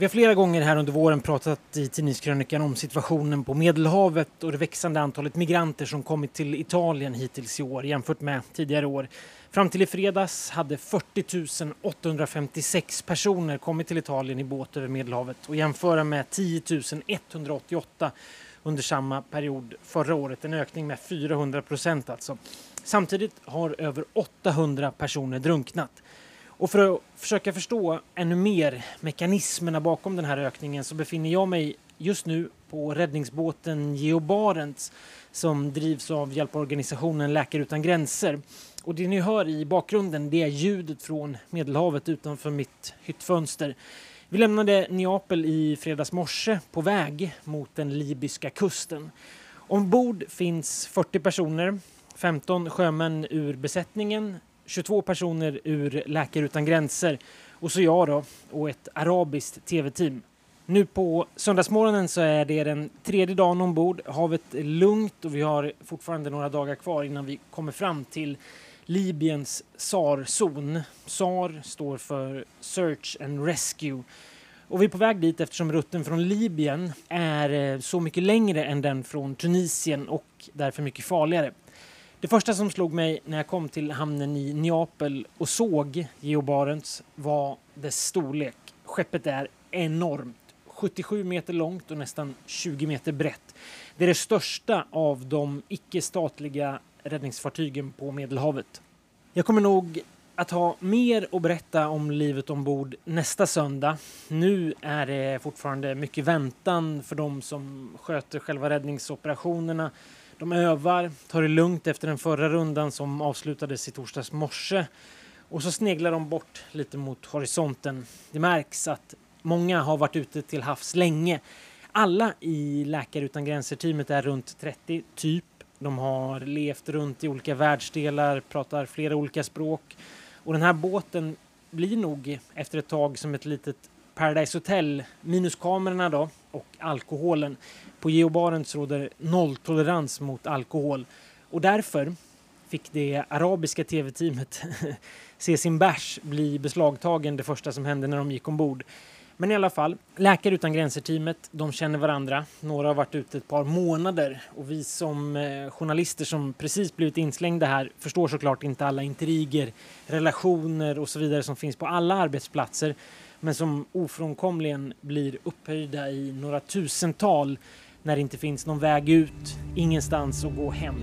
Vi har flera gånger här under våren pratat i tidningskrönikan om situationen på Medelhavet och det växande antalet migranter som kommit till Italien hittills i år jämfört med tidigare år. Fram till i fredags hade 40 856 personer kommit till Italien i båt över Medelhavet och jämföra med 10 188 under samma period förra året. En ökning med 400 procent alltså. Samtidigt har över 800 personer drunknat. Och för att försöka förstå ännu mer mekanismerna bakom den här ökningen så befinner jag mig just nu på räddningsbåten Geobarents som drivs av hjälporganisationen Läkare utan gränser. Och det ni hör i bakgrunden det är ljudet från Medelhavet utanför mitt hyttfönster. Vi lämnade Neapel i fredags morse på väg mot den libyska kusten. Ombord finns 40 personer, 15 sjömän ur besättningen, 22 personer ur Läkare utan gränser och så jag då och ett arabiskt tv-team. Nu på söndagsmorgonen så är det den tredje dagen ombord. Havet är lugnt och vi har fortfarande några dagar kvar innan vi kommer fram till Libyens SAR-zon. SAR står för Search and Rescue. Och vi är på väg dit eftersom rutten från Libyen är eh, så mycket längre än den från Tunisien och därför mycket farligare. Det första som slog mig när jag kom till hamnen i Neapel och såg Geo Barents var dess storlek. Skeppet är enormt. 77 meter långt och nästan 20 meter brett. Det är det största av de icke-statliga räddningsfartygen på Medelhavet. Jag kommer nog att ha mer att berätta om livet ombord nästa söndag. Nu är det fortfarande mycket väntan för de som sköter själva räddningsoperationerna de övar, tar det lugnt efter den förra rundan som avslutades i torsdags morse. Och så sneglar de bort lite mot horisonten. Det märks att många har varit ute till havs länge. Alla i Läkare utan gränser-teamet är runt 30, typ. De har levt runt i olika världsdelar, pratar flera olika språk. Och den här båten blir nog efter ett tag som ett litet Paradise Hotel, minus kamerorna då och alkoholen. På Geo Barents råder nolltolerans mot alkohol och därför fick det arabiska tv-teamet se sin bärs bli beslagtagen det första som hände när de gick ombord. Men i alla fall, Läkare utan gränser-teamet, de känner varandra. Några har varit ute ett par månader och vi som eh, journalister som precis blivit inslängda här förstår såklart inte alla intriger, relationer och så vidare som finns på alla arbetsplatser men som ofrånkomligen blir upphöjda i några tusental när det inte finns någon väg ut, ingenstans att gå hem.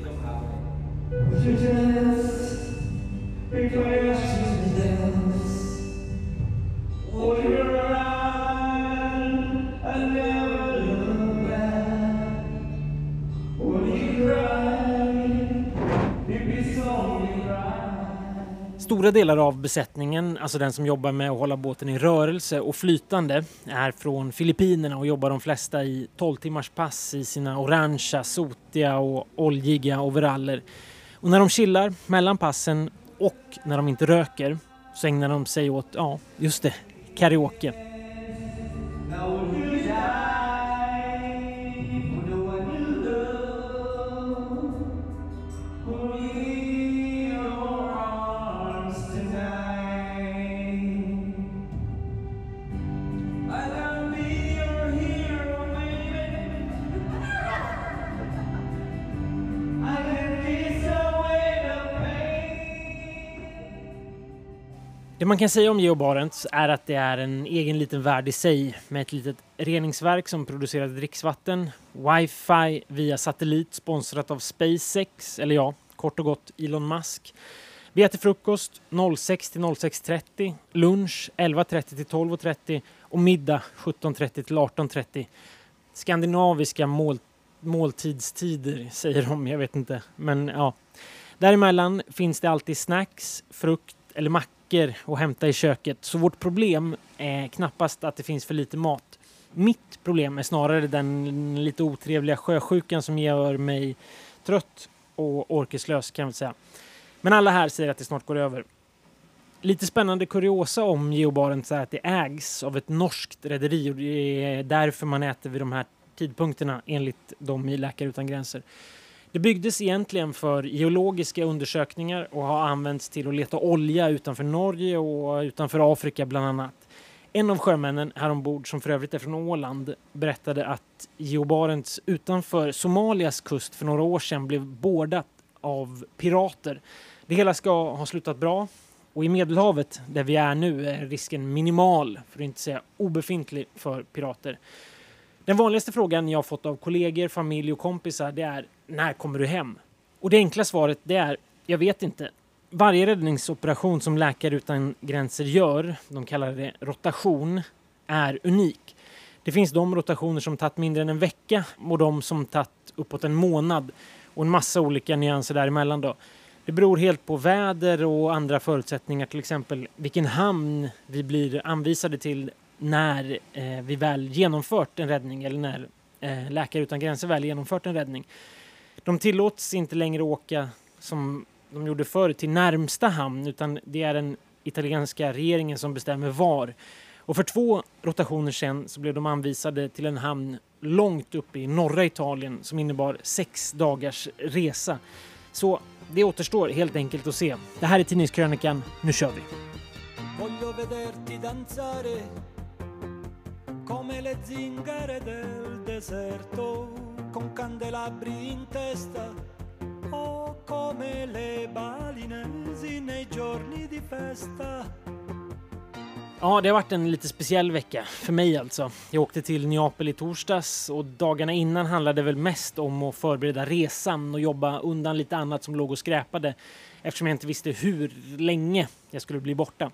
Stora delar av besättningen, alltså den som jobbar med att hålla båten i rörelse och flytande, är från Filippinerna och jobbar de flesta i 12 timmars pass i sina orangea, sotiga och oljiga overaller. Och när de chillar mellan passen och när de inte röker så ägnar de sig åt, ja, just det, karaoke. Det man kan säga om GeoBarents är att det är en egen liten värld i sig med ett litet reningsverk som producerar dricksvatten, wifi via satellit sponsrat av SpaceX, eller ja, kort och gott Elon Musk. Vi äter frukost 06 till 06.30, lunch 11.30 till 12.30 och middag 17.30 till 18.30. Skandinaviska mål måltidstider säger de, jag vet inte. Men ja. Däremellan finns det alltid snacks, frukt eller mackor mackor att hämta i köket. Så vårt problem är knappast att det finns för lite mat. Mitt problem är snarare den lite otrevliga sjösjukan som gör mig trött och orkeslös kan jag säga. Men alla här säger att det snart går över. Lite spännande kuriosa om Geobarents är att det ägs av ett norskt rederi och det är därför man äter vid de här tidpunkterna enligt de i Läkare utan gränser. Det byggdes egentligen för geologiska undersökningar och har använts till att leta olja utanför Norge och utanför Afrika bland annat. En av sjömännen här ombord, som för övrigt är från Åland, berättade att geobarents utanför Somalias kust för några år sedan blev bordat av pirater. Det hela ska ha slutat bra och i Medelhavet, där vi är nu, är risken minimal, för att inte säga obefintlig, för pirater. Den vanligaste frågan jag fått av kollegor, familj och kompisar det är när kommer du hem? Och det enkla svaret det är jag vet inte. Varje räddningsoperation som Läkare utan gränser gör, de kallar det rotation, är unik. Det finns de rotationer som tagit mindre än en vecka och de som tagit uppåt en månad och en massa olika nyanser däremellan. Då. Det beror helt på väder och andra förutsättningar, till exempel vilken hamn vi blir anvisade till när eh, vi väl genomfört en räddning eller när eh, Läkare utan gränser väl genomfört en räddning. De tillåts inte längre åka som de gjorde förr till närmsta hamn utan det är den italienska regeringen som bestämmer var. Och för två rotationer sedan så blev de anvisade till en hamn långt uppe i norra Italien som innebar sex dagars resa. Så det återstår helt enkelt att se. Det här är Tidningskrönikan. Nu kör vi! Come le zingare del deserto con candelabri in testa o come le balinesi nei giorni di festa Ja, det har varit en lite speciell vecka för mig alltså. Jag åkte till Neapel i torsdags och dagarna innan handlade väl mest om att förbereda resan och jobba undan lite annat som låg och skräpade eftersom jag inte visste hur länge jag skulle bli borta.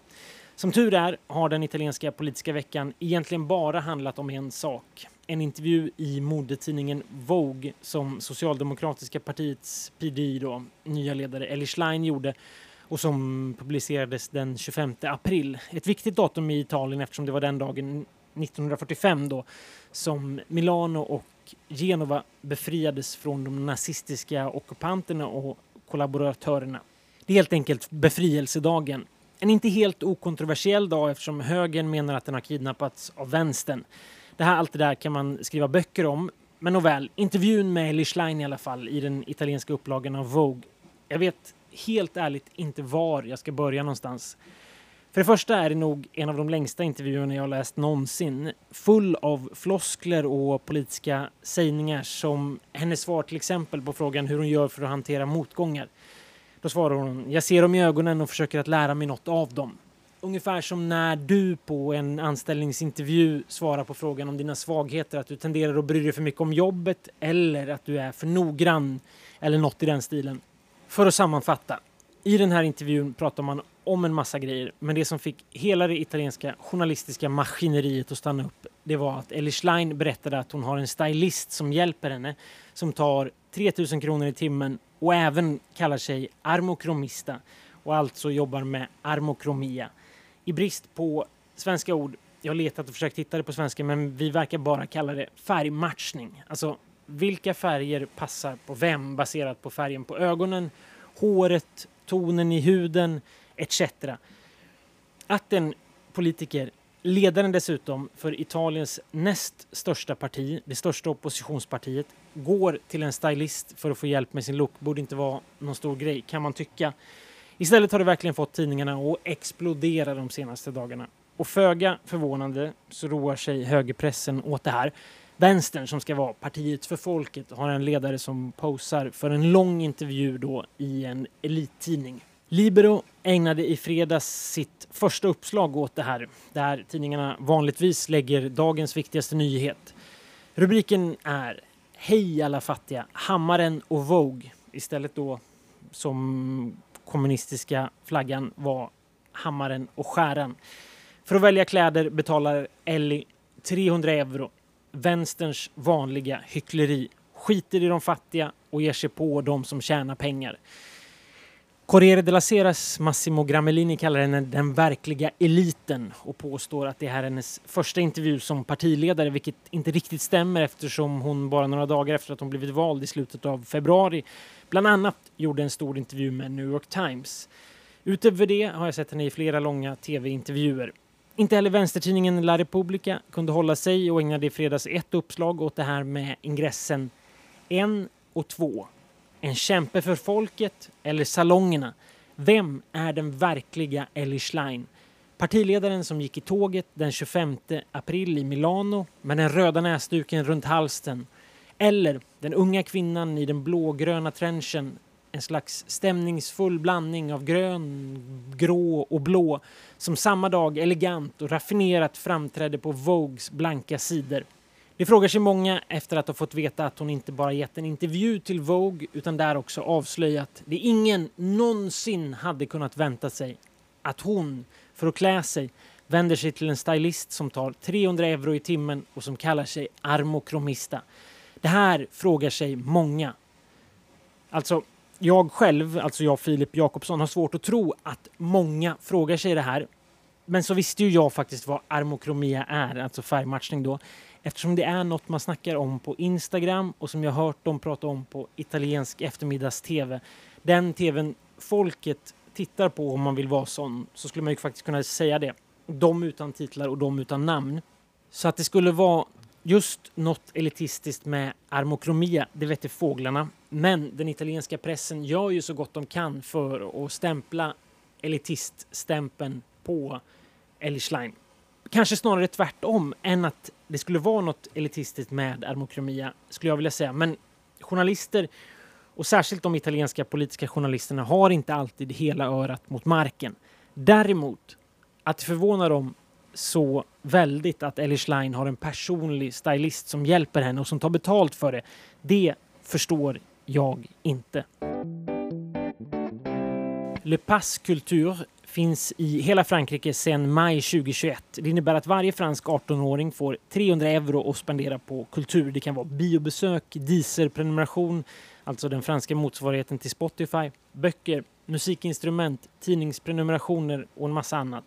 Som tur är har den italienska politiska veckan egentligen bara handlat om en sak. En intervju i modetidningen Vogue som Socialdemokratiska partiets PDI, då, nya ledare Ellie Schlein, gjorde och som publicerades den 25 april. Ett viktigt datum i Italien eftersom det var den dagen 1945 då som Milano och Genova befriades från de nazistiska ockupanterna och kollaboratörerna. Det är helt enkelt befrielsedagen en inte helt okontroversiell dag eftersom högern menar att den har kidnappats av vänstern. Det här, allt det där kan man skriva böcker om. Men nåväl, intervjun med Eli Schlein i alla fall i den italienska upplagan av Vogue. Jag vet helt ärligt inte var jag ska börja någonstans. För det första är det nog en av de längsta intervjuerna jag läst någonsin. Full av floskler och politiska sägningar som hennes svar till exempel på frågan hur hon gör för att hantera motgångar. Då svarar hon, jag ser dem i ögonen och försöker att lära mig något av dem. Ungefär som när du på en anställningsintervju svarar på frågan om dina svagheter, att du tenderar att bry dig för mycket om jobbet eller att du är för noggrann eller något i den stilen. För att sammanfatta, i den här intervjun pratar man om en massa grejer, men det som fick hela det italienska journalistiska maskineriet att stanna upp, det var att Ellie Schlein berättade att hon har en stylist som hjälper henne, som tar 3000 kronor i timmen och även kallar sig armokromista och alltså jobbar med armokromia. I brist på svenska ord, jag har letat och försökt hitta det på svenska men vi verkar bara kalla det färgmatchning. Alltså vilka färger passar på vem baserat på färgen på ögonen, håret, tonen i huden etc. Att en politiker Ledaren dessutom för Italiens näst största parti, det största oppositionspartiet, går till en stylist för att få hjälp med sin look. Borde inte vara någon stor grej, kan man tycka. Istället har det verkligen fått tidningarna att explodera de senaste dagarna. Och föga förvånande så roar sig högerpressen åt det här. Vänstern, som ska vara partiet för folket, har en ledare som posar för en lång intervju då i en elittidning. Libero ägnade i fredags sitt första uppslag åt det här, där tidningarna vanligtvis lägger dagens viktigaste nyhet. Rubriken är Hej alla fattiga, Hammaren och Vogue. Istället då som kommunistiska flaggan var Hammaren och Skäran. För att välja kläder betalar Ellie 300 euro. Vänsterns vanliga hyckleri. Skiter i de fattiga och ger sig på de som tjänar pengar. Corriere della Seras Massimo Gramellini kallar henne den verkliga eliten och påstår att det här är hennes första intervju som partiledare, vilket inte riktigt stämmer eftersom hon bara några dagar efter att hon blivit vald i slutet av februari bland annat gjorde en stor intervju med New York Times. Utöver det har jag sett henne i flera långa tv-intervjuer. Inte heller vänstertidningen La Repubblica kunde hålla sig och ägnade i fredags ett uppslag åt det här med ingressen en och två en kämpe för folket eller salongerna? Vem är den verkliga Ellie Schlein? Partiledaren som gick i tåget den 25 april i Milano med den röda näsduken runt halsen. Eller den unga kvinnan i den blågröna trenchen en slags stämningsfull blandning av grön, grå och blå som samma dag elegant och raffinerat framträdde på Vogues blanka sidor. Det frågar sig många efter att ha fått veta att hon inte bara gett en intervju till Vogue utan där också avslöjat det ingen någonsin hade kunnat vänta sig. Att hon, för att klä sig, vänder sig till en stylist som tar 300 euro i timmen och som kallar sig armokromista. Det här frågar sig många. Alltså, jag själv, alltså jag Filip Jakobsson, har svårt att tro att många frågar sig det här. Men så visste ju jag faktiskt vad armokromia är, alltså färgmatchning då. Eftersom det är något man snackar om på Instagram och som jag hört dem prata om på italiensk eftermiddags-tv. Den tvn folket tittar på om man vill vara sån, så skulle man ju faktiskt kunna säga det. De utan titlar och de utan namn. Så att det skulle vara just något elitistiskt med armokromia, det vete fåglarna. Men den italienska pressen gör ju så gott de kan för att stämpla elitiststämpeln på Ellie Schlein. Kanske snarare tvärtom än att det skulle vara något elitistiskt med armokromia, skulle jag vilja säga. Men journalister, och särskilt de italienska politiska journalisterna, har inte alltid hela örat mot marken. Däremot, att det förvånar dem så väldigt att Elish Line har en personlig stylist som hjälper henne och som tar betalt för det, det förstår jag inte. Le Pass Culture finns i hela Frankrike sedan maj 2021. Det innebär att varje fransk 18-åring får 300 euro att spendera på kultur. Det kan vara biobesök, Deezer-prenumeration, alltså den franska motsvarigheten till Spotify, böcker, musikinstrument, tidningsprenumerationer och en massa annat.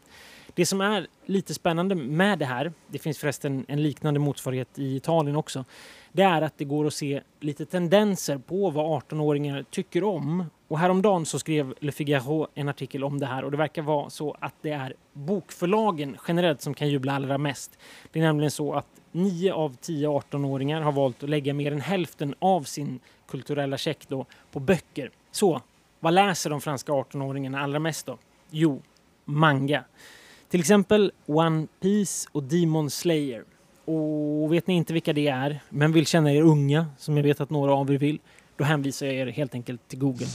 Det som är lite spännande med det här, det finns förresten en liknande motsvarighet i Italien också, det är att det går att se lite tendenser på vad 18-åringar tycker om. Och häromdagen så skrev Le Figaro en artikel om det här och det verkar vara så att det är bokförlagen generellt som kan jubla allra mest. Det är nämligen så att 9 av 10 18-åringar har valt att lägga mer än hälften av sin kulturella check då på böcker. Så, vad läser de franska 18-åringarna allra mest då? Jo, manga. Till exempel One Piece och Demon Slayer. Och vet ni inte vilka det är, men vill känna er unga, som jag vet att några av er vill, då hänvisar jag er helt enkelt till Google.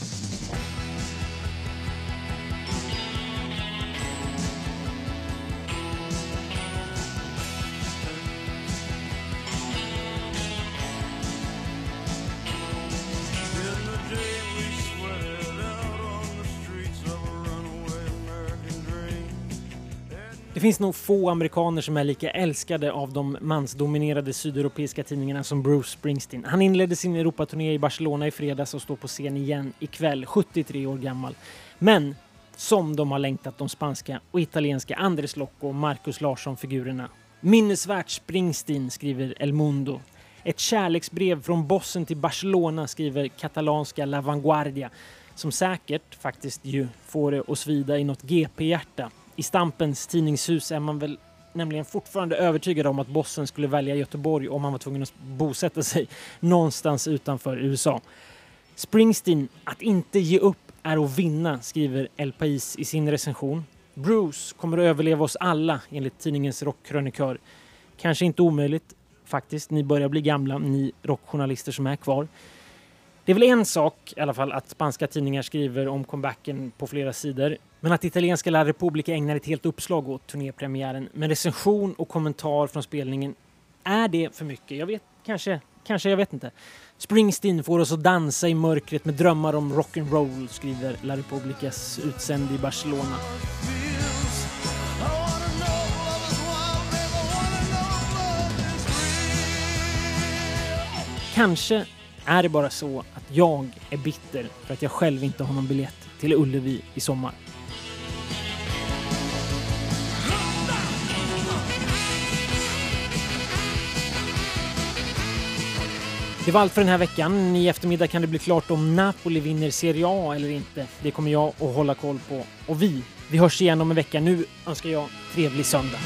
Det finns nog få amerikaner som är lika älskade av de mansdominerade sydeuropeiska tidningarna som Bruce Springsteen. Han inledde sin Europaturné i Barcelona i fredags och står på scen igen ikväll, 73 år gammal. Men som de har längtat de spanska och italienska Andres Locco och Marcus Larsson-figurerna. Minnesvärt Springsteen, skriver El Mundo. Ett kärleksbrev från bossen till Barcelona, skriver katalanska La Vanguardia som säkert faktiskt ju får det att svida i något GP-hjärta. I Stampens tidningshus är man väl nämligen fortfarande övertygad om att bossen skulle välja Göteborg om han var tvungen att bosätta sig någonstans utanför USA. Springsteen, att inte ge upp är att vinna, skriver El Pais i sin recension. Bruce kommer att överleva oss alla, enligt tidningens rockkrönikör. Kanske inte omöjligt, faktiskt. Ni börjar bli gamla, ni rockjournalister som är kvar. Det är väl en sak i alla fall att spanska tidningar skriver om comebacken på flera sidor. Men att italienska La Repubblica ägnar ett helt uppslag åt turnépremiären med recension och kommentar från spelningen. Är det för mycket? Jag vet kanske, kanske, jag vet inte. Springsteen får oss att dansa i mörkret med drömmar om rock'n'roll, skriver La Republicas utsände i Barcelona. Kanske är det bara så att jag är bitter för att jag själv inte har någon biljett till Ullevi i sommar. Det var allt för den här veckan. I eftermiddag kan det bli klart om Napoli vinner Serie A eller inte. Det kommer jag att hålla koll på. Och vi, vi hörs igen om en vecka. Nu önskar jag trevlig söndag.